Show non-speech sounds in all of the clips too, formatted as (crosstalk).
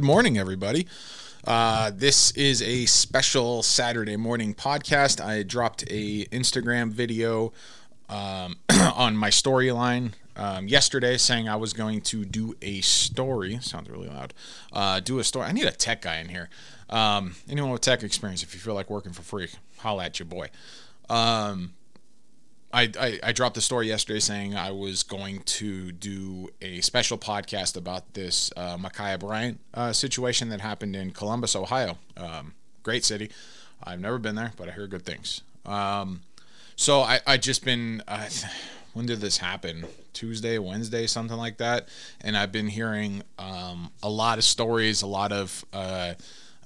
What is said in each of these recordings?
Good morning, everybody. Uh, this is a special Saturday morning podcast. I dropped a Instagram video um, (clears throat) on my storyline um, yesterday saying I was going to do a story. Sounds really loud. Uh, do a story. I need a tech guy in here. Um, anyone with tech experience, if you feel like working for free, holla at your boy. Um, I, I, I, dropped a story yesterday saying I was going to do a special podcast about this uh, Ma'Khia Bryant uh, situation that happened in Columbus, Ohio. Um, great city. I've never been there, but I hear good things. Um, so I, I just been, uh, (sighs) when did this happen? Tuesday, Wednesday, something like that. And I've been hearing um, a lot of stories, a lot of uh,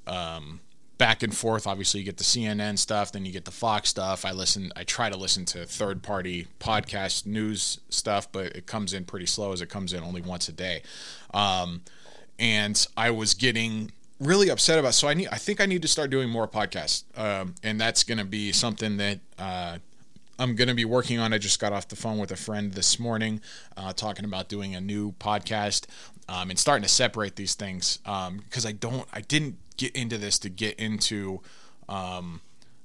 um, back and forth. Obviously, you get the CNN stuff, then you get the Fox stuff. I listen. I try to listen to third party podcast news stuff, but it comes in pretty slow as it comes in only once a day. Um, and I was getting really upset about. So I need. I think I need to start doing more podcasts, um, and that's going to be something that. Uh, I'm going to be working on. I just got off the phone with a friend this morning, uh, talking about doing a new podcast um, and starting to separate these things because um, I don't, I didn't get into this to get into um,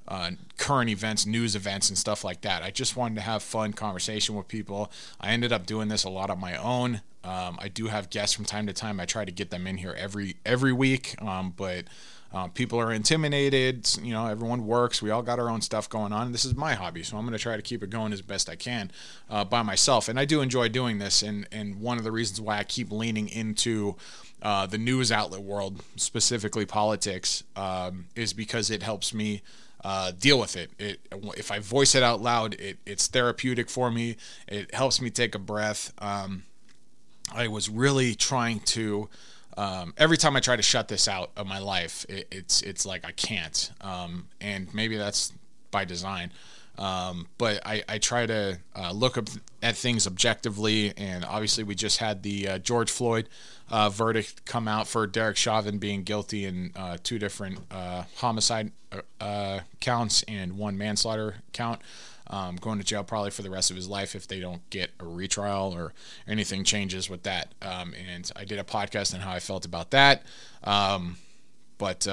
uh, current events, news events, and stuff like that. I just wanted to have fun conversation with people. I ended up doing this a lot on my own. Um, I do have guests from time to time. I try to get them in here every every week, um, but uh, people are intimidated. You know, everyone works. We all got our own stuff going on. This is my hobby, so I'm going to try to keep it going as best I can uh, by myself. And I do enjoy doing this. And and one of the reasons why I keep leaning into uh, the news outlet world, specifically politics, um, is because it helps me. Uh, deal with it. It if I voice it out loud, it, it's therapeutic for me. It helps me take a breath. Um, I was really trying to um, every time I try to shut this out of my life, it, it's it's like I can't, um, and maybe that's by design. Um, but I, I, try to uh, look at things objectively, and obviously we just had the uh, George Floyd uh, verdict come out for Derek Chauvin being guilty in uh, two different uh, homicide uh, counts and one manslaughter count um, going to jail probably for the rest of his life if they don't get a retrial or anything changes with that. Um, and I did a podcast on how I felt about that. Um, but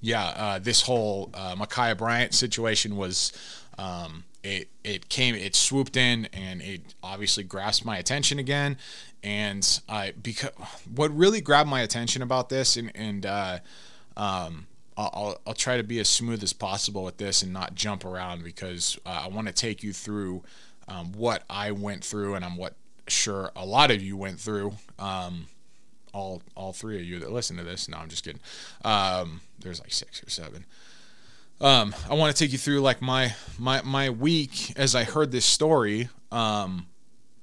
yeah, this whole uh, Ma'Khia Bryant situation was. Um, it, it came it swooped in and it obviously grasped my attention again and I because what really grabbed my attention about this and and uh, um, I'll, I'll try to be as smooth as possible with this and not jump around because uh, I want to take you through um, what I went through and I'm what sure a lot of you went through. Um, all all three of you that listen to this. No, I'm just kidding. Um, there's like six or seven. Um, I want to take you through like my my my week as I heard this story. Um,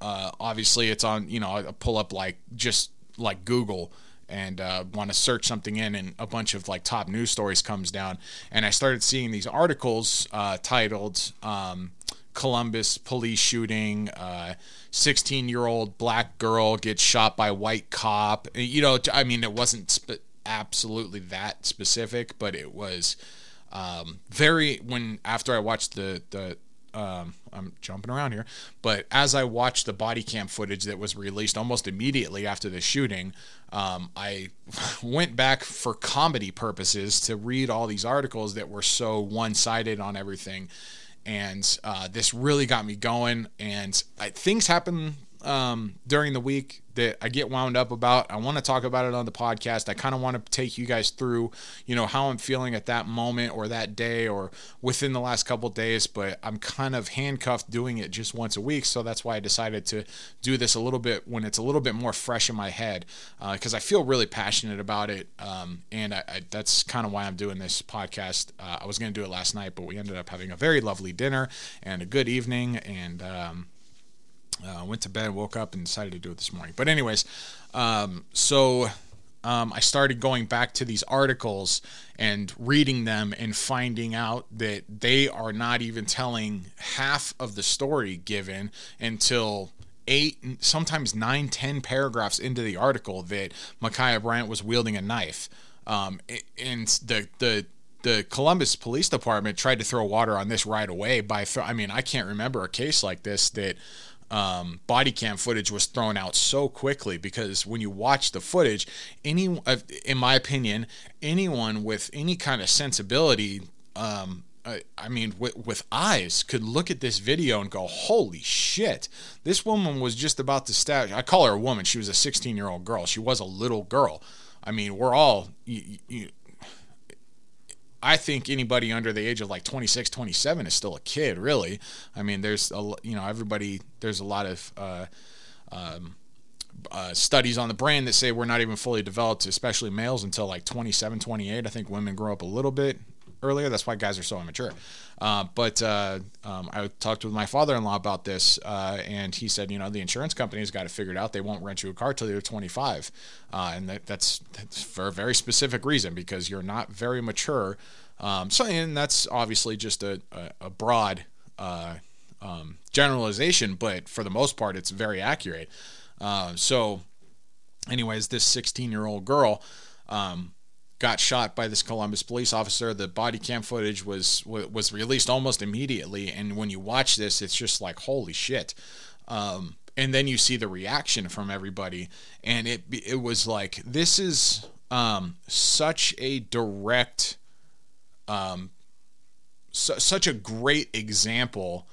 uh, obviously, it's on. You know, I pull up like just like Google and uh, want to search something in, and a bunch of like top news stories comes down, and I started seeing these articles uh, titled um, "Columbus police shooting." 16 uh, year old black girl gets shot by white cop. You know, I mean, it wasn't sp- absolutely that specific, but it was um, very when after I watched the the um, I'm jumping around here, but as I watched the body cam footage that was released almost immediately after the shooting, um, I (laughs) went back for comedy purposes to read all these articles that were so one sided on everything. And uh, this really got me going. And I, things happen um, during the week that I get wound up about. I want to talk about it on the podcast. I kind of want to take you guys through, you know, how I'm feeling at that moment or that day or within the last couple days. But I'm kind of handcuffed doing it just once a week, so that's why I decided to do this a little bit when it's a little bit more fresh in my head because uh, I feel really passionate about it, um, and I, I, that's kind of why I'm doing this podcast. Uh, I was going to do it last night, but we ended up having a very lovely dinner and a good evening, and um, uh, went to bed, woke up, and decided to do it this morning. But anyways, um, so um, I started going back to these articles and reading them and finding out that they are not even telling half of the story given until eight, sometimes nine, ten paragraphs into the article that Ma'Khia Bryant was wielding a knife. Um, and the the the Columbus Police Department tried to throw water on this right away by I mean I can't remember a case like this that um, body cam footage was thrown out so quickly because when you watch the footage, any, in my opinion, anyone with any kind of sensibility, um, I, I mean, with, with, eyes, could look at this video and go, "Holy shit! This woman was just about to stab." I call her a woman. She was a 16 year old girl. She was a little girl. I mean, we're all. You, you, I think anybody under the age of like 26, 27 is still a kid, really. I mean, there's a, you know, everybody, there's a lot of, uh, um, uh, studies on the brain that say we're not even fully developed, especially males, until like 27, 28. I think women grow up a little bit earlier. That's why guys are so immature. Uh, but uh, um, I talked with my father-in-law about this, uh, and he said, you know, the insurance company's got it figured out. They won't rent you a car till you're 25, uh, and that, that's, that's for a very specific reason because you're not very mature. Um, so, and that's obviously just a, a, a broad uh, um, generalization, but for the most part, it's very accurate. Uh, so, anyways, this 16-year-old girl. Um, got shot by this Columbus police officer. The body cam footage was was released almost immediately, and when you watch this, it's just like holy shit. Um, and then you see the reaction from everybody, and it it was like this is um, such a direct, um, su- such a great example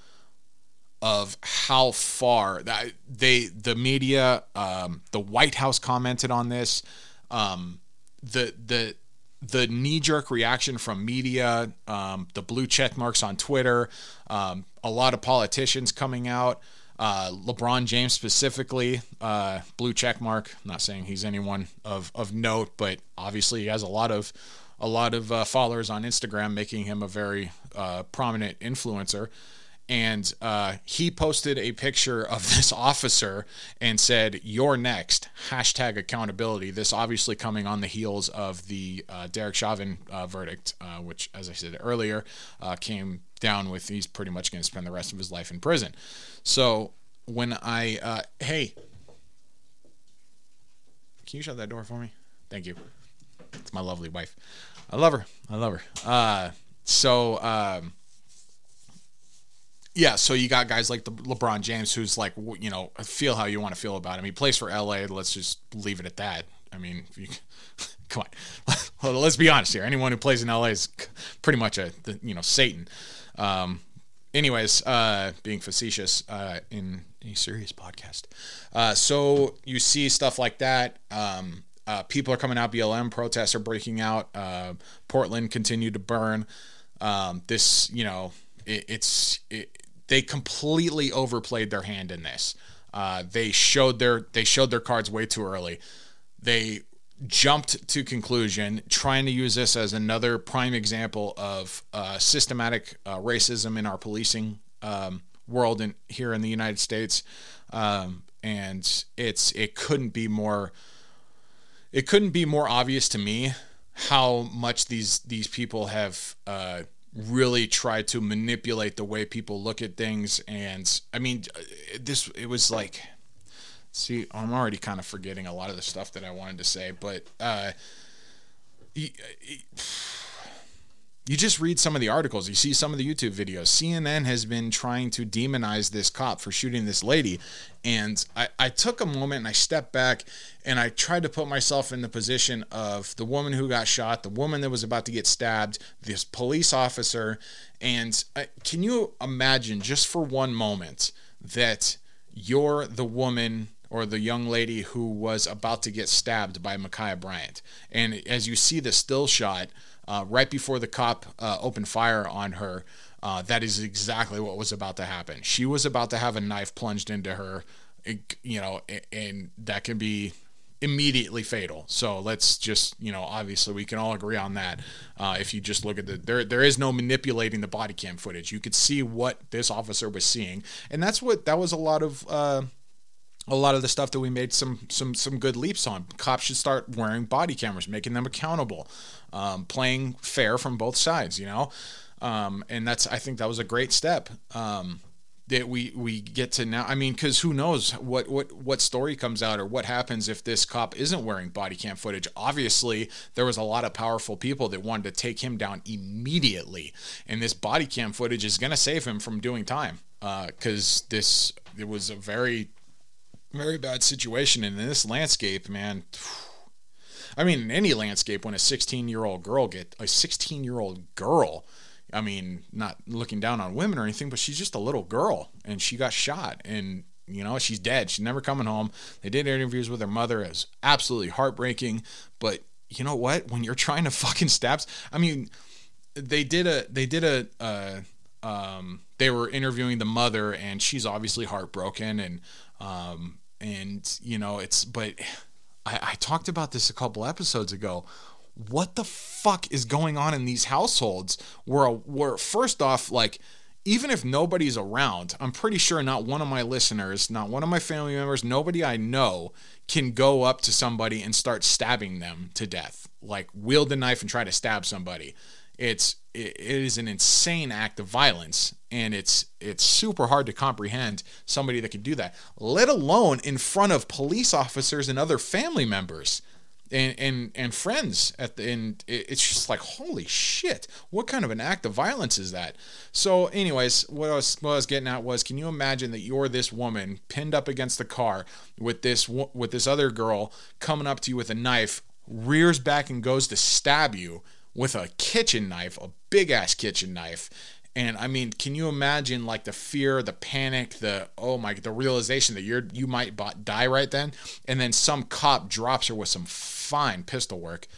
of how far that they the media, um, the White House commented on this. Um, the the the knee jerk reaction from media, um, the blue check marks on Twitter, um, a lot of politicians coming out. Uh, LeBron James specifically, uh, blue check mark. Not saying he's anyone of, of note, but obviously he has a lot of a lot of uh, followers on Instagram, making him a very uh, prominent influencer and uh, he posted a picture of (laughs) this officer and said you're next. Hashtag accountability. This obviously coming on the heels of the uh, derek chauvin uh, verdict uh, which as i said earlier uh, came down with he's pretty much going to spend the rest of his life in prison. So when i uh, hey. Can you shut that door for me? Thank you. It's my lovely wife. I love her. I love her. So um, yeah, so you got guys like the LeBron James, who's like, you know, feel how you want to feel about him. He plays for LA. Let's just leave it at that. I mean, you, (laughs) come on, (laughs) well, let's be honest here. Anyone who plays in LA is pretty much a, you know, Satan. Um, anyways, uh, being facetious uh, in a serious podcast. Uh, so you see stuff like that. Um, uh, people are coming out. BLM protests are breaking out. Uh, Portland continued to burn. Um, this, you know, it, it's it, they completely overplayed their hand in this. Uh, they showed their they showed their cards way too early. They jumped to conclusion, trying to use this as another prime example of uh, systematic uh, racism in our policing um, world in, here in the United States. Um, and it's it couldn't be more it couldn't be more obvious to me how much these these people have uh, really try to manipulate the way people look at things. And i mean this it was like see i'm already kind of forgetting a lot of the stuff that i wanted to say but uh you just read some of the articles, you see some of the YouTube videos. CNN has been trying to demonize this cop for shooting this lady. And I, I took a moment and I stepped back and I tried to put myself in the position of the woman who got shot, the woman that was about to get stabbed, this police officer. And I, can you imagine just for one moment that you're the woman or the young lady who was about to get stabbed by Ma'Khia Bryant? And as you see the still shot, uh, right before the cop uh, opened fire on her, uh, that is exactly what was about to happen. She was about to have a knife plunged into her, you know, and that can be immediately fatal. So let's just, you know, obviously we can all agree on that. Uh, if you just look at the, there, there is no manipulating the body cam footage. You could see what this officer was seeing, and that's what that was a lot of. Uh, a lot of the stuff that we made some some some good leaps on. Cops should start wearing body cameras, making them accountable, um, playing fair from both sides. You know, um, and that's I think that was a great step. Um, that we we get to now. I mean, because who knows what what what story comes out or what happens if this cop isn't wearing body cam footage? Obviously, there was a lot of powerful people that wanted to take him down immediately, and this body cam footage is going to save him from doing time. Because uh, this it was a very very bad situation, and in this landscape, man. I mean, in any landscape, when a 16 year old girl get a 16 year old girl I mean, not looking down on women or anything, but she's just a little girl and she got shot and you know, she's dead. She's never coming home. They did interviews with her mother. It was absolutely heartbreaking. But you know what? When you're trying to (laughs) fucking stab, I mean, they did a, they did a, uh, um, they were interviewing the mother and she's obviously heartbroken and, um, and you know, it's, but I, I talked about this a couple episodes ago what the fuck is going on in these households where where first off like even if nobody's around, I'm pretty sure not one of my listeners, not one of my family members, nobody I know can go up to somebody and start stabbing them to death. Like wield a knife and try to stab somebody. It's it is an insane act of violence and it's it's super hard to comprehend somebody that could do that, let alone in front of police officers and other family members and and and friends at the and it's just like holy shit what kind of an act of violence is that? So anyways what I was what I was getting at was can you imagine that you're this woman pinned up against the car with this with this other girl coming up to you with a knife rears back and goes to stab you with a kitchen knife a big ass kitchen knife and I mean, can you imagine like the fear, the panic, the oh my, the realization that you're you might die right then, and then some cop drops her with some fine pistol work.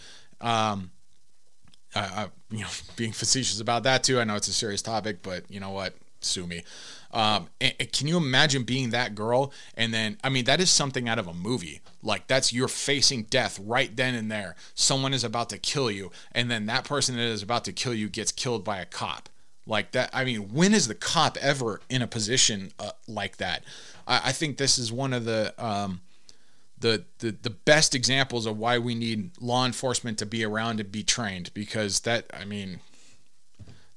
Um, I, I, you know, (laughs) being facetious about that too. I know it's a serious topic, but you know what? Sue me. Um, and, and can you imagine being that girl? And then, I mean, that is something out of a movie. Like that's you're facing death right then and there. Someone is about to kill you, and then that person that is about to kill you gets killed by a cop like that. I mean, when is the cop ever in a position uh, like that? I, I, think this is one of the, um, the the the best examples of why we need law enforcement to be around and be trained because that I mean,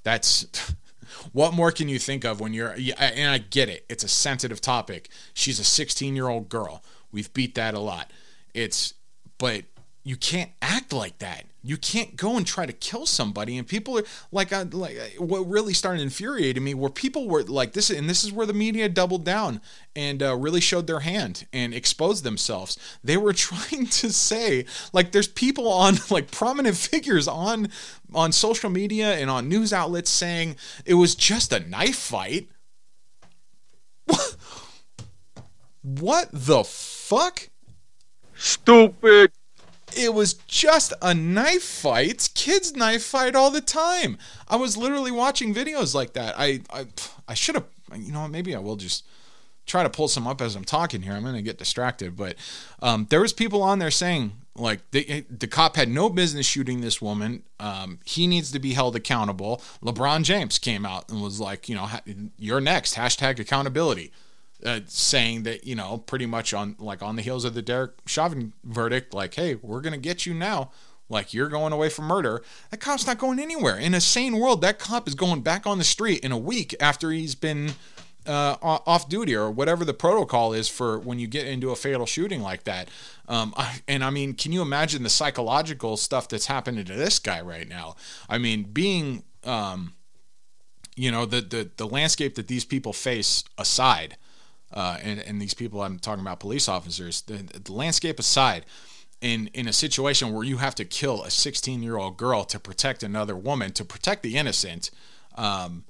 that's. (laughs) what more can you think of when you're and I get it. It's a sensitive topic. She's a 16-year-old girl. We've beat that a lot. It's but you can't act like that. You can't go and try to kill somebody. And people are like, uh, like what really started infuriating me were people were like this, and this is where the media doubled down and uh, really showed their hand and exposed themselves. They were (laughs) trying to say like there's people on (laughs) like prominent figures on on social media and on news outlets saying it was just a knife fight. (laughs) what the fuck? Stupid it was just a knife fight. Kids knife fight all the time. I was literally watching videos like that. I I, I should have, you know, maybe I will just try to pull some up as I'm talking here. I'm going to get distracted, but um, there was people on there saying like the the cop had no business shooting this woman. Um, he needs to be held accountable. LeBron James came out and was like, you know, you're next. Hashtag accountability uh, saying that you know pretty much on like on the heels of the Derek Chauvin verdict, like, hey, we're gonna get you now. Like you're going away for murder. That cop's not going anywhere. In a sane world, that cop is going back on the street in a week after he's been uh, off duty or whatever the protocol is for when you get into a fatal shooting like that. Um, I, and I mean, can you imagine the psychological stuff that's happening to this guy right now? I mean, being, um, you know, the, the the landscape that these people face aside, uh, and, and these people I'm talking about, police officers, the, the landscape aside, in in a situation where you have to kill a 16 year old girl to protect another woman to protect the innocent um,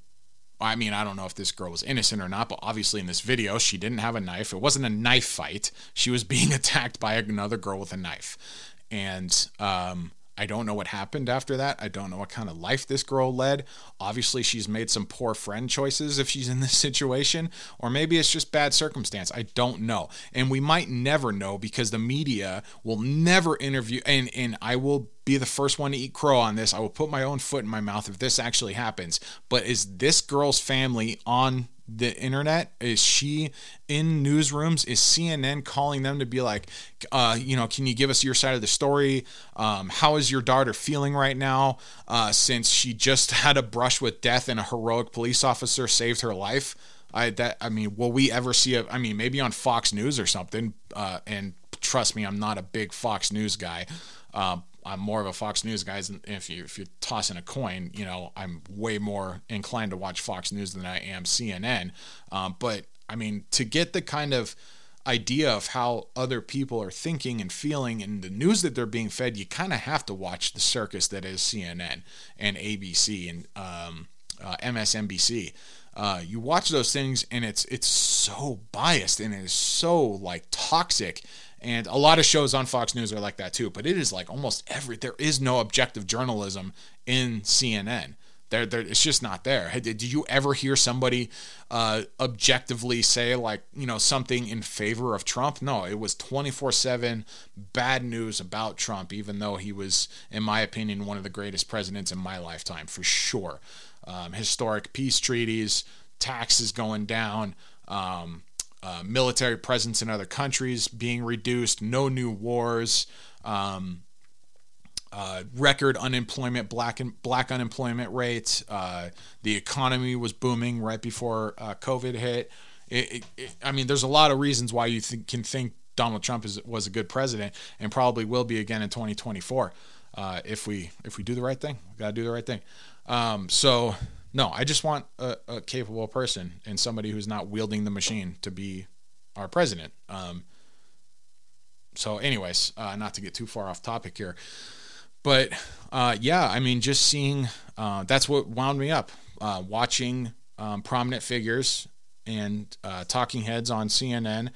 i mean i don't know if this girl was innocent or not but obviously in this video she didn't have a knife. It wasn't a knife fight. She was being (laughs) attacked by another girl with a knife. And um, I don't know what happened after that. I don't know what kind of life this girl led. Obviously, she's made some poor friend choices if she's in this (laughs) situation, or maybe it's just bad circumstance. I don't know. And we might never know because the media will never interview and and I will be the first one to eat crow on this. I will put my own foot in my mouth if this actually happens. But is this girl's family on the internet? Is she in newsrooms? Is CNN calling them to be like, uh, you know, can you give us your side of the story? Um, how is your daughter feeling right now uh, since she just (laughs) had a brush with death and a heroic police officer saved her life? I that I mean, will we ever see a? I mean, maybe on Fox News or something. Uh, and trust me, I'm not a big Fox News guy. Uh, I'm more of a Fox News guy. If you if you're tossing a coin, you know, I'm way more inclined to watch Fox News than I am CNN. Um, but I mean, to get the kind of idea of how other people are thinking and feeling and the news that they're being fed, you kind of have to watch the circus that is CNN and ABC and um, uh, MSNBC. Uh, you watch those things and it's it's so biased and it is so like toxic and a lot of shows on Fox News are like that too but it is like almost every there is no objective journalism in CNN there, there it's just not there. Did you ever hear somebody uh, objectively say like you know something in favor of Trump? No it was 24/7 bad news about Trump even though he was in my opinion one of the greatest presidents in my lifetime for sure. Um, historic peace treaties, taxes going down, um, uh, military presence in other countries being reduced, no new wars, um, uh, record unemployment, black black unemployment rates. Uh, the economy was booming right before uh, COVID hit. It, it, it, I mean, there's a lot of reasons why you th- can think Donald Trump is, was a good president and probably will be again in 2024 uh, if we if we do the right thing. We got to do the right thing. Um, so no, I just want a, a, capable person and somebody who's not wielding the machine to be our president. Um, so, anyways, uh, not to get too far off topic here, but uh, yeah, I mean, just seeing uh, that's what wound me up. Uh, watching um, prominent figures and uh, talking heads on CNN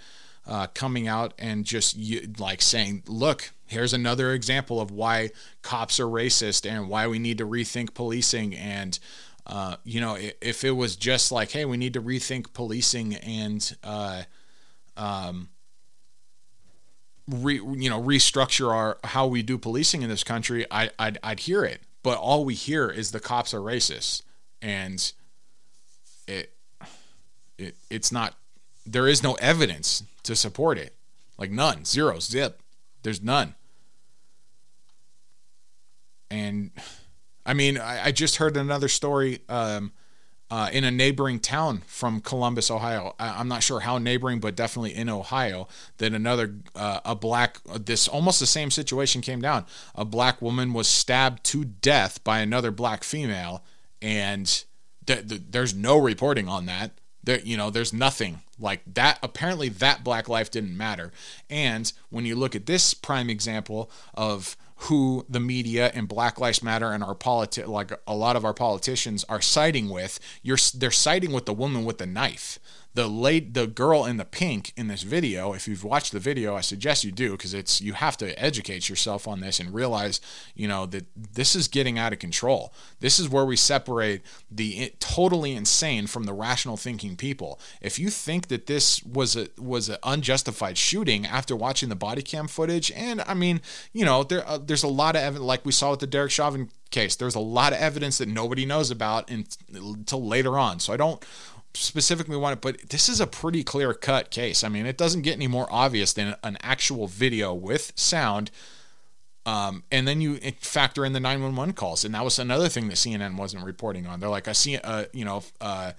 uh, coming out and just like saying, "Look, here's another example of why cops are racist and why we need to rethink policing and uh, you know if it was just like hey we need to rethink policing and uh, um, re, you know restructure our how we do policing in this country I, I'd, I'd hear it. But all we hear is the cops are racist. And it, it it's not there is no evidence to support it. Like none. Zero. Zip. There's none. And I mean, I, I just heard another story um, uh, in a neighboring town from Columbus, Ohio. I, am not sure how neighboring, but definitely in Ohio. That another uh, a black this almost the same situation came down. A black woman was stabbed to death by another black female, and th- th- there's no reporting on that. There, you know, there's nothing like that. Apparently, that black life didn't matter. And when you look at this prime example of who the media and Black Lives Matter and our politi- like a lot of our politicians are siding with, you're they're siding with the woman with the knife the late the girl in the pink in this video if you've watched the video i suggest you do because it's you have to educate yourself on this and realize you know that this is getting out of control. This is where we separate the totally insane from the rational thinking people. If you think that this was a was an unjustified shooting after watching the body cam footage and i mean you know there uh, there's a lot of evidence like we saw with the derek chauvin case there's a lot of evidence that nobody knows about until later on. So i don't specifically want it, but this is a pretty clear cut case. I mean, it doesn't get any more obvious than an actual video with sound. Um, and then you factor in the 911 calls, and that was another thing that CNN wasn't reporting on. They're like, I see, uh, you know, uh,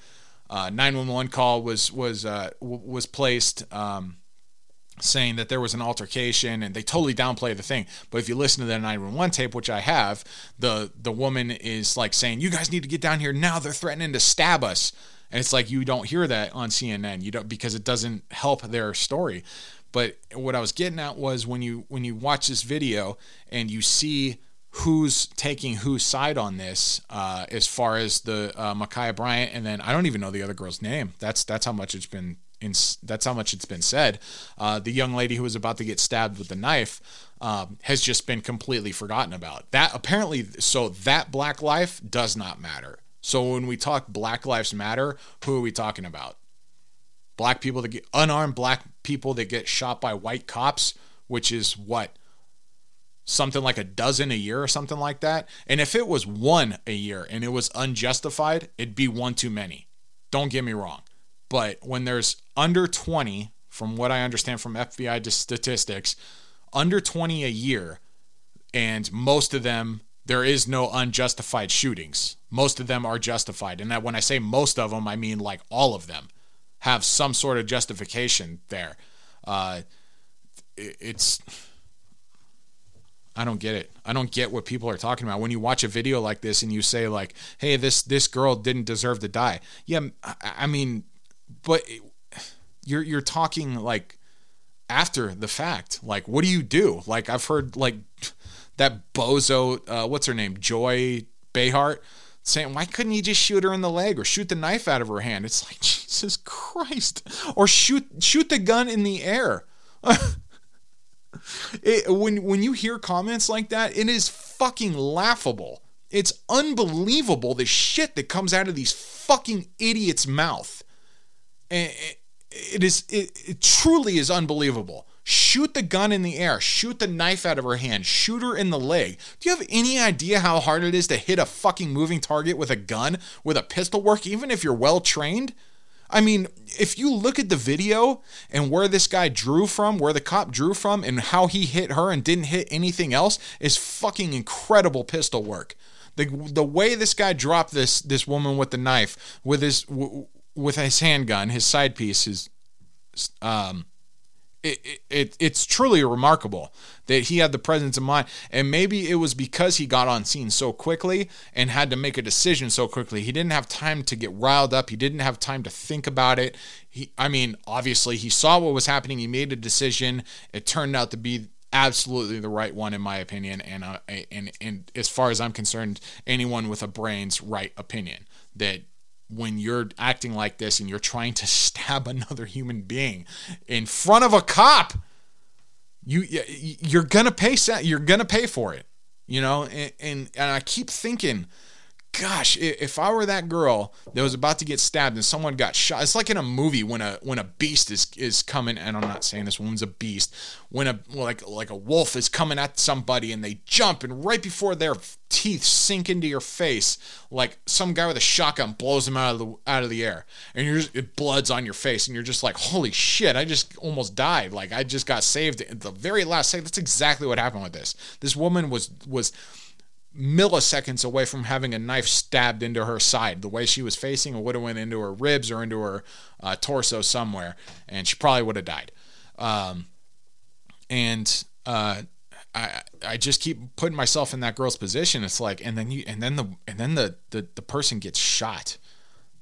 uh, 911 call was was uh, was placed. Um, saying that there was an altercation and they totally downplay the thing. But if you listen to the 911 tape, which I have, the the woman is like saying, "You guys need to get down here now. They're threatening to stab us." And it's like you don't hear that on CNN. You don't because it doesn't help their story. But what I was getting at was when you when you watch this video and you see who's taking whose side on this uh, as far as the uh, Ma'Khia Bryant and then I don't even know the other girl's name. That's that's how much it's been in, that's how much it's been said. Uh, the young lady who was about to get stabbed with the knife um, has just been completely forgotten about. That apparently, so that black life does not matter. So when we talk Black Lives Matter, who are we talking about? Black people that get unarmed black people that get shot by white cops, which is what? Something like a dozen a year or something like that. And if it was one a year and it was unjustified, it'd be one too many. Don't get me wrong. But when there's under 20, from what I understand from FBI statistics, under 20 a year, and most of them there is no unjustified shootings. Most of them are justified. And that when I say most of them, I mean like all of them. have some sort of justification there. Uh, it's I don't get it. I don't get what people are talking about. When you watch a video like this and you say like, "Hey, this this girl didn't deserve to die." Yeah, I, I mean, but you're you're talking like after the fact. Like, what do you do? Like, I've heard like that bozo, uh, what's her name, Joy Behar, saying, "Why couldn't he just shoot her in the leg or shoot the knife out of her hand?" It's like Jesus Christ, or shoot shoot the gun in the air. (laughs) it, when when you hear comments like that, it is fucking laughable. It's unbelievable the shit that comes out of these fucking idiots' mouth. It, it is it, it truly is unbelievable. Shoot the gun in the air, shoot the knife out of her hand, shoot her in the leg. Do you have any idea how hard it is to hit a fucking moving target with a gun with a pistol work, even if you're well trained? I mean, if you look at the video and where this guy drew from, where the cop drew from, and how he hit her and didn't hit anything else, is fucking incredible pistol work. The the way this guy dropped this this woman with the knife with his with his handgun, his side piece, his um, it, it, it's truly remarkable that he had the presence of mind. And maybe it was because he got on scene so quickly and had to make a decision so quickly. He didn't have time to get riled up. He didn't have time to think about it. He, I mean, obviously, he saw what was happening. He made a decision. It turned out to be absolutely the right one, in my opinion. And, uh, and, and as far as I'm concerned, anyone with a brain's right opinion that when you're acting like this and you're trying to (laughs) stab another human being in front of a cop you you're gonna pay you're gonna pay for it you know? And, and, and i keep thinking gosh, if I were that girl that was about to get stabbed and someone got shot, it's like in a movie when a when a beast is is coming, and I'm not saying this woman's a beast, when a like like a wolf is coming at somebody and they jump and right before their teeth sink into your face, like some guy with a shotgun blows them out of the out of the air, and you're just, it blood's on your face, and you're just like, holy shit, I just almost died, like I just got saved at the very last second. That's exactly what happened with this. This woman was was milliseconds away from having a knife stabbed into her side. The way she was facing, it would have went into her ribs or into her uh, torso somewhere, and she probably would have died. Um, and uh, I I just keep putting myself in that girl's position. It's like, and then you, and then the, and then the the, the person gets shot. (laughs)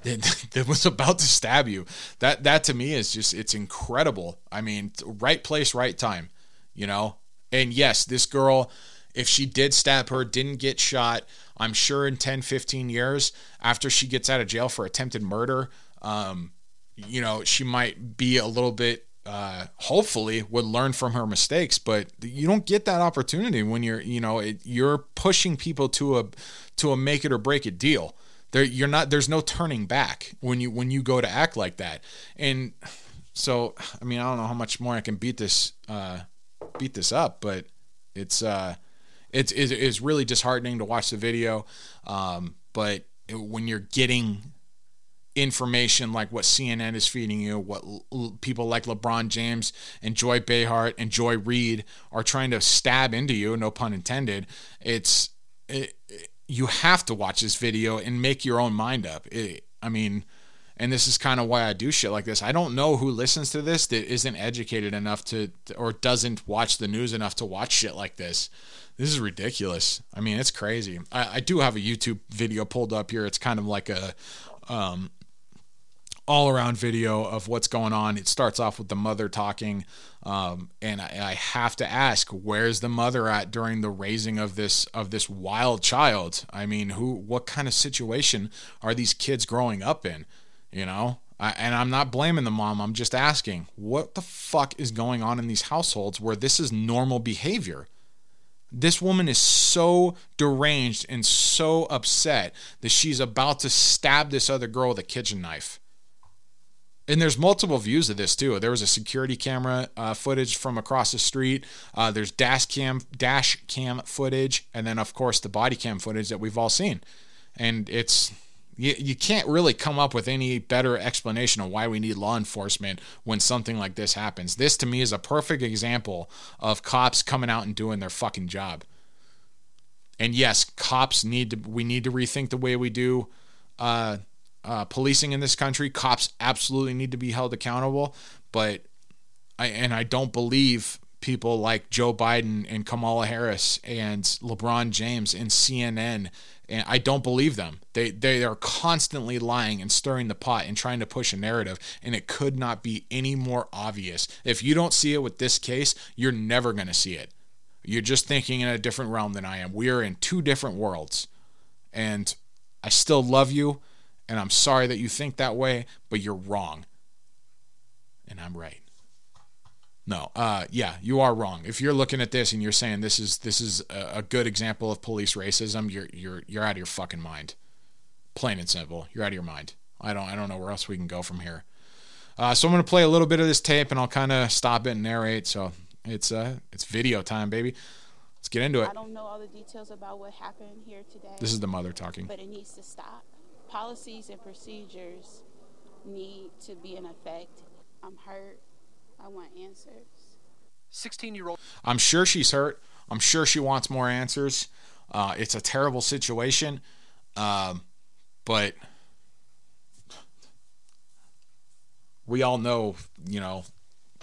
That, that was about to stab you. That that to me is just it's incredible. I mean, right place, right time. You know, and yes, this girl if she did stab her, didn't get shot, I'm sure in 10, 15 years after she gets out of jail for attempted murder, um, you know, she might be a little bit, uh, hopefully would learn from her mistakes, but you don't get that opportunity when you're, you know, it, you're pushing people to a, to a make it or break it deal. There, you're not, there's no turning back when you, when you go to act like that. And so, I mean, I don't know how much more I can beat this, uh, beat this up, but it's, uh, it's it's really disheartening to watch the video. Um, but when you're getting information like what CNN is feeding you, what l- people like LeBron James and Joy Behar and Joy Reid are trying to stab into you, no pun intended, it's it, you have to watch this video and make your own mind up. It, I mean, and this is kind of why I do shit like this. I don't know who listens to this that isn't educated enough to or doesn't watch the news enough to watch shit like this. This is ridiculous. I mean, it's crazy. I, I do have a YouTube video pulled up here. It's kind of like a um, all around video of what's going on. It starts off with the mother talking, um, and I, I, have to ask, where's the mother at during the raising of this of this wild child? I mean, who, what kind of situation are these kids growing up in? You know, I, and I'm not blaming the mom. I'm just asking, what the fuck is going on in these households where this is normal behavior? This woman is so deranged and so upset that she's about to stab this other girl with a kitchen knife. And there's multiple views of this too. There was a security camera uh, footage from across the street. Uh, there's dash cam dash cam footage, and then of course the body cam footage that we've all seen. And it's you, you can't really come up with any better explanation of why we need law enforcement when something like this happens. This to me is a perfect example of cops coming out and doing their fucking job. And yes, cops need to we need to rethink the way we do uh, uh, policing in this country. Cops absolutely need to be held accountable, but I and I don't believe people like Joe Biden and Kamala Harris and LeBron James and CNN and I don't believe them. They they are constantly lying and stirring the pot and trying to push a narrative and it could not be any more obvious. If you don't see it with this case, you're never going to see it. You're just thinking in a different realm than I am. We are in two different worlds. And I still love you and I'm sorry that you think that way, but you're wrong. And I'm right. No, uh, yeah, you are wrong. If you're looking at this and you're saying this is this is a, a good example of police racism, you're you're you're out of your fucking mind. Plain and simple, you're out of your mind. I don't I don't know where else we can go from here. Uh, so I'm gonna play a little bit of this tape and I'll kind of stop it and narrate. So it's uh it's video time, baby. Let's get into it. I don't know all the details about what happened here today. This is the mother talking. But it needs to stop. Policies and procedures need to be in effect. I'm hurt. I want answers. 16 year old. I'm sure she's hurt. I'm sure she wants more answers. Uh, it's a terrible situation. Um, but we all know, you know,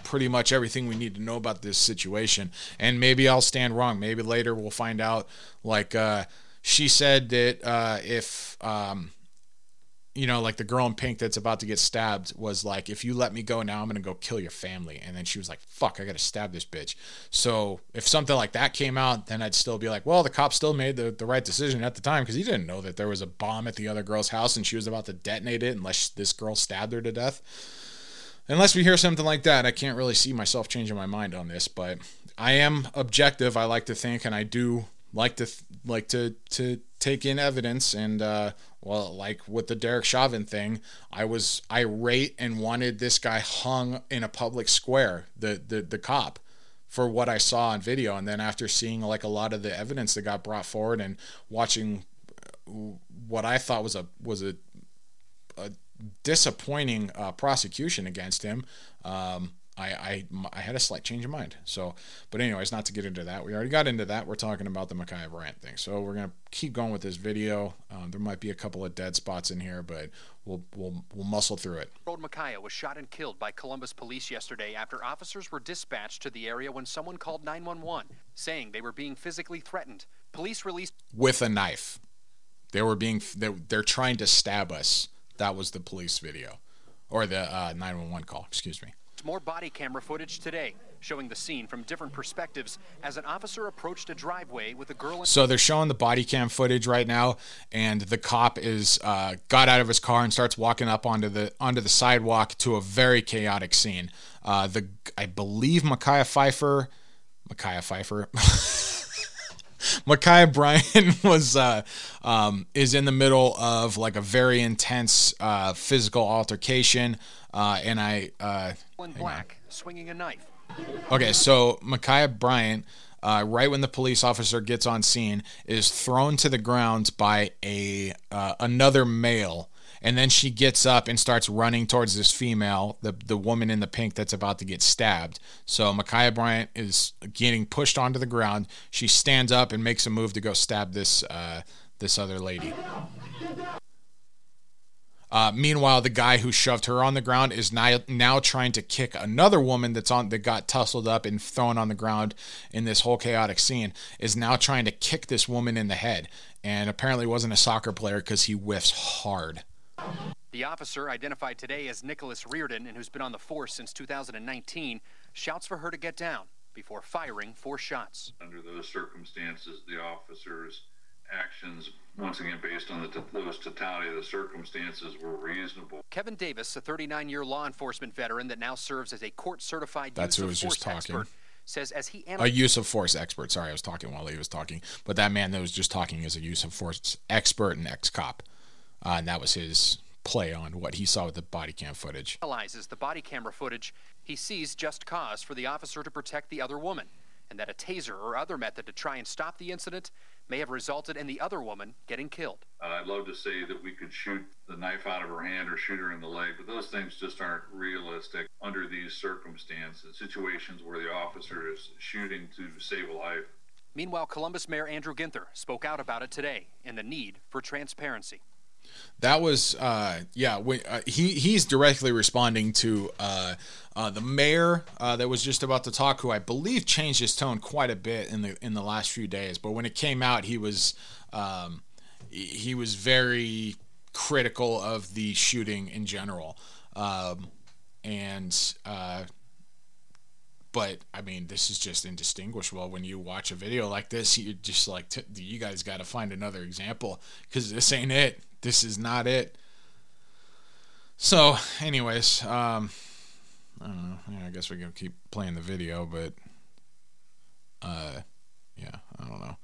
pretty much everything we need to know about this situation. And maybe I'll stand wrong. Maybe later we'll find out. Like, uh, she said that uh, if um, you know, like the girl in pink that's about to get stabbed was like, if you let me go now, I'm to go kill your family. And then she was like, fuck, I got to stab this bitch. So if something like that came out, then I'd still be like, well, the cop still made the, the right decision at the time because he didn't know that there was a bomb at the other girl's house and she was about to detonate it unless this girl stabbed her to death. Unless we hear something like that, I can't really see myself changing my mind on this, but I am objective, I like to think, and I do like to like to to take in evidence and uh, well like with the Derek Chauvin thing I was irate and wanted this guy hung in a public square the the the cop for what I saw on video. And then after seeing like a lot of the evidence that got brought forward and watching uh, what I thought was a was a, a disappointing uh, prosecution against him um, I, I, I had a slight change of mind. So, but anyways, not to get into that. We already got into that. We're talking about the Ma'Khia Bryant thing. So we're gonna keep going with this video. Um, there might be a couple of dead spots in here, but we'll we'll we'll muscle through it. Road Ma'Khia was shot and killed by Columbus police yesterday after officers were dispatched to the area when someone called 911 saying they were being physically threatened. Police released with a knife. They were being they, they're trying to stab us. That was the police video, or the uh, 911 call. Excuse me more body camera footage today showing the scene from different perspectives as an officer approached a driveway with a girl. So they're showing the body cam footage right now, and the cop is uh, got out of his car and starts walking up onto the onto the sidewalk to a very chaotic scene. Uh, the I believe Ma'Khia Pfeiffer, Ma'Khia Pfeiffer. (laughs) Ma'Khia Bryant (laughs) was uh, um, is in the middle of like a very intense uh, physical altercation, uh, and I uh, black swinging a knife. Okay, so Ma'Khia Bryant, uh, right when the police officer gets on scene, is thrown to the ground by a uh, another male and then she gets up and starts running towards this female, the the woman in the pink that's about to get stabbed. So Ma'Khia Bryant is getting pushed onto the ground. She stands up and makes a move to go stab this uh, this other lady. Uh, meanwhile, the guy who shoved her on the ground is now now trying to kick another woman that's on that got tussled up and thrown on the ground in this whole chaotic scene. Is now trying to kick this woman in the head, and apparently wasn't a soccer player because he whiffs hard. The officer, identified today as Nicholas Reardon and who's been on the force since 2019, shouts for her to get down before firing four shots. Under those circumstances, the officer's actions, once again based on the t- those totality of the circumstances, were reasonable. Kevin Davis, a 39-year law enforcement veteran that now serves as a court-certified That's use who was of force just talking. expert, says as he a use of force expert. Sorry, I was talking while he was talking, but that man that was just talking is a use of force expert and ex-cop. Uh, and that was his play on what he saw with the body cam footage. Analyzes the body camera footage. He sees just cause for the officer to protect the other woman, and that a taser or other method to try and stop the incident may have resulted in the other woman getting killed. Uh, I'd love to say that we could shoot the knife out of her hand or shoot her in the leg, but those things just aren't realistic under these circumstances, situations where the officer is shooting to save a life. Meanwhile, Columbus Mayor Andrew Ginther spoke out about it today and the need for transparency. That was uh, yeah. When, uh, he he's directly responding to uh, uh, the mayor uh, that was just about to talk, who I believe changed his tone quite a bit in the in the last few days. But when it came out, he was um, he was very critical of the shooting in general, um, and uh, but I mean, this is just indistinguishable. When you watch a video like this, you just like, you guys got to find another example because this ain't it. This is not it. So, anyways, um, I don't know. Yeah, I guess we're gonna keep playing the video, but uh, yeah, I don't know.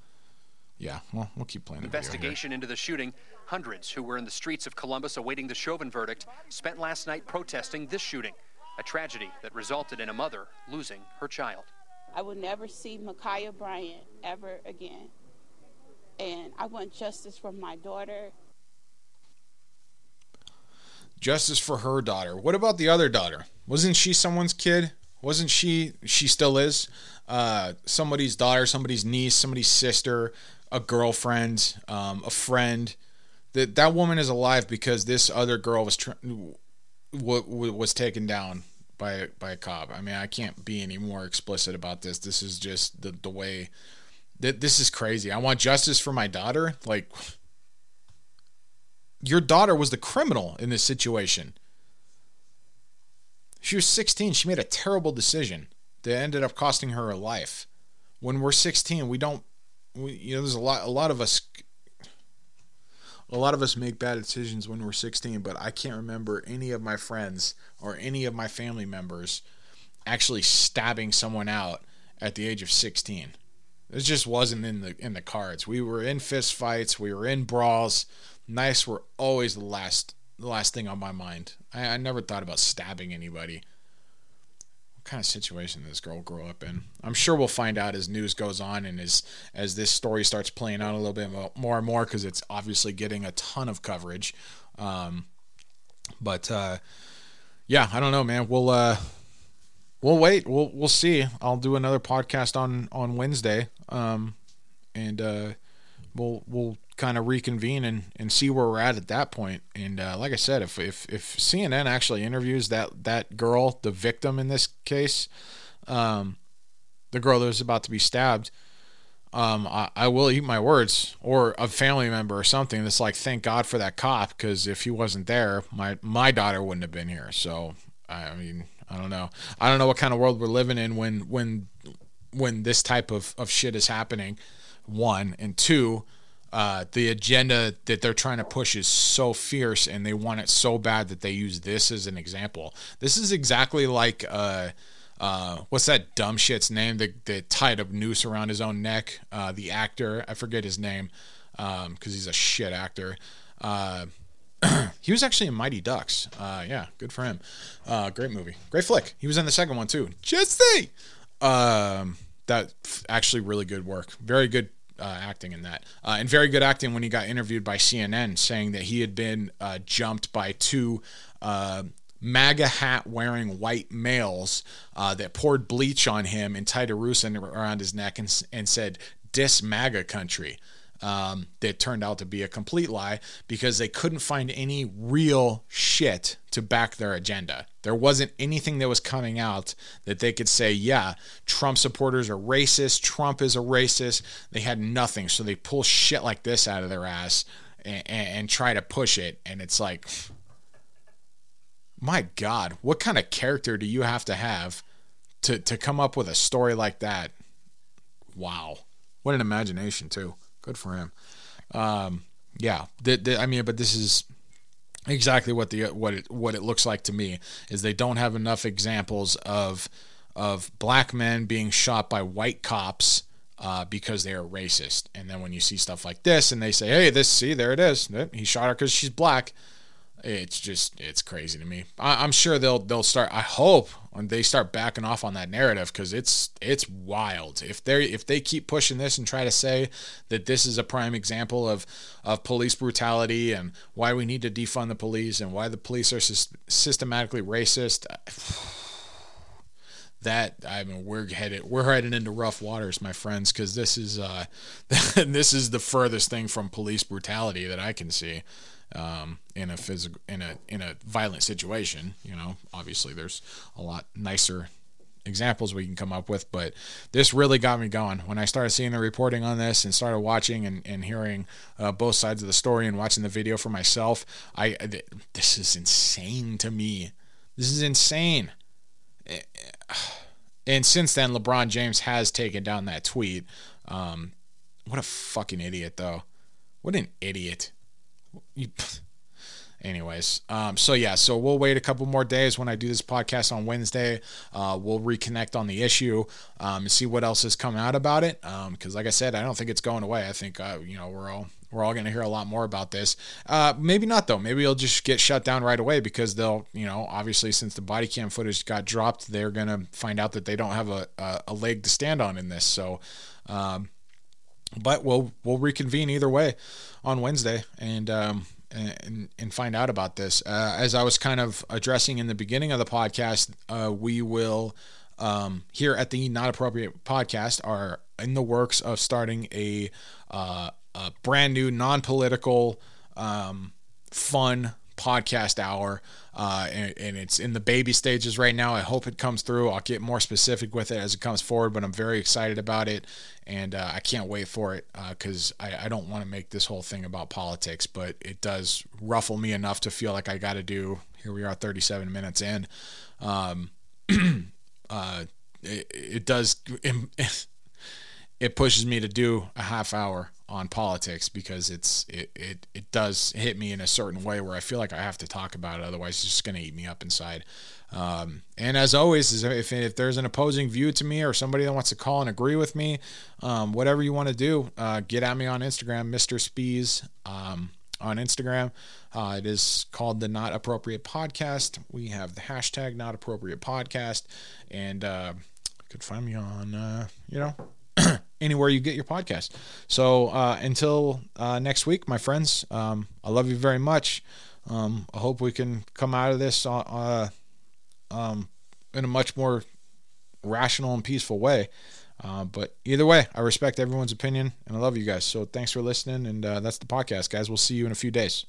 Yeah, well, we'll keep playing the Investigation into the shooting. Hundreds who were in the streets of Columbus awaiting the Chauvin verdict spent last night protesting this shooting, a tragedy that resulted in a mother losing her child. I will never see Ma'Khia Bryant ever again. And I want justice for my daughter justice for her daughter. What about the other daughter? Wasn't she someone's kid? Wasn't she? She still is. Uh, somebody's daughter, somebody's niece, somebody's sister, a girlfriend, um, a friend. That that woman is alive because this other girl was tr- w- w- was taken down by by a cop. I mean, I can't be any more explicit about this. This is just the the way that this is crazy. I want justice for my daughter. Like your daughter was the criminal in this situation. She was 16. She made a terrible decision that ended up costing her her life. When we're 16, we don't, we, you know, there's a lot, a lot of us, a lot of us make bad decisions when we're 16. But I can't remember any of my friends or any of my family members actually stabbing someone out at the age of 16. It just wasn't in the in the cards. We were in fist fights. We were in brawls knives were always the last the last thing on my mind. I, I never thought about stabbing anybody. What kind of situation did this girl grow up in? I'm sure we'll find out as news goes on and as as this story starts playing out a little bit more and more because it's obviously getting a ton of coverage. Um, but uh, yeah, I don't know, man. We'll uh, we'll wait. We'll we'll see. I'll do another podcast on on Wednesday. Um, and uh, we'll we'll kind of reconvene and, and see where we're at at that point. And uh, like I said, if, if if CNN actually interviews that that girl, the victim in this case, um, the girl that was about to be stabbed, um, I, I will eat my words, or a family member or something that's like, thank God for that cop, because if he wasn't there, my my daughter wouldn't have been here. So I mean, I don't know. I don't know what kind of world we're living in when when when this type of, of shit is happening. One and two, uh, the agenda that they're trying to push is so fierce and they want it so bad that they use this as an example. This is exactly like uh, uh, what's that dumb shit's name that, that tied a noose around his own neck? Uh, the actor, I forget his name because um, he's a shit actor. Uh, (clears throat) he was actually in Mighty Ducks. Uh, yeah, good for him. great movie, great flick. He was in the second one too. Jesse. Um, that actually really good work. Very good uh, acting in that, uh, and very good acting when he got interviewed by CNN, saying that he had been uh, jumped by two uh, MAGA hat wearing white males uh, that poured bleach on him and tied a noose around his neck and, and said, "Dis MAGA country." Um, that turned out to be a complete lie because they couldn't find any real shit to back their agenda. There wasn't anything that was coming out that they could say, yeah, Trump supporters are racist, Trump is a racist. They had nothing. So they pull shit like this out of their ass and, and, and try to push it. And it's like, my God, what kind of character do you have to have to, to come up with a story like that? Wow. What an imagination, too. Good for him. Um, yeah, I mean, but this is exactly what the what it what it looks like to me is they don't have enough examples of of black men being shot by white cops uh, because they are racist. And then when you see stuff like this, and they say, "Hey, this see there it is, he shot her because she's black," it's just it's crazy to me. I, am sure they'll they'll start. I hope when they start backing off on that narrative because it's it's wild. If they if they keep pushing this and try to say that this is a prime example of of police brutality and why we need to defund the police and why the police are systematically racist. That I mean, we're headed we're headed into rough waters, my friends, because this is uh, (laughs) this is the furthest thing from police brutality that I can see um, in a physical in a in a violent situation. You know, obviously there's a lot nicer examples we can come up with, but this really got me going. When I started seeing the reporting on this and started watching and, and hearing uh, both sides of the story and watching the video for myself, I this is insane to me. This is insane. Eh, eh, and since then, LeBron James has taken down that tweet. Um, what a fucking idiot, though. What an idiot. Anyways um, so yeah so we'll wait a couple more days when i do this podcast on wednesday. Uh, we'll reconnect on the issue um, and see what else has come out about it. Because um, like i said i don't think it's going away. I think uh, you know we're all we're all going to hear a lot more about this. Uh, maybe not though. Maybe it'll just get shut down right away because they'll you know obviously since the body cam footage got dropped they're going to find out that they don't have a, a, a leg to stand on in this. So um, but we'll we'll reconvene either way on Wednesday and um, and, and find out about this. Uh, as I was kind of addressing in the beginning of the podcast, uh, we will um, here at the Not Appropriate podcast are in the works of starting a, uh, a brand new non political, um, fun podcast hour. Uh, and, and, it's in the baby stages right now. I hope it comes through. I'll get more specific with it as it comes forward, but I'm very excited about it. And uh, I can't wait for it because uh, I, I, don't want to make this whole thing about politics, but it does ruffle me enough to feel like I got to do. Here we are, 37 minutes in. Um, (clears throat) uh, it, it does. (laughs) It pushes me to do a half hour on politics because it's it, it it does hit me in a certain way where I feel like I have to talk about it otherwise it's just going to eat me up inside. Um, and as always, if if there's an opposing view to me or somebody that wants to call and agree with me, um, whatever you want to do, uh, get at me on Instagram, Mr. Spees. Um, on Instagram. Uh, it is called the Not Appropriate Podcast. We have the hashtag Not Appropriate Podcast, and uh, you could find me on, uh, you know, (clears throat) anywhere you get your podcast. So uh, until uh, next week, my friends, um, I love you very much. Um, I hope we can come out of this uh, uh um, in a much more rational and peaceful way. Uh, but either way, I respect everyone's opinion and I love you guys. So thanks for listening. And uh, that's the podcast, guys. We'll see you in a few days.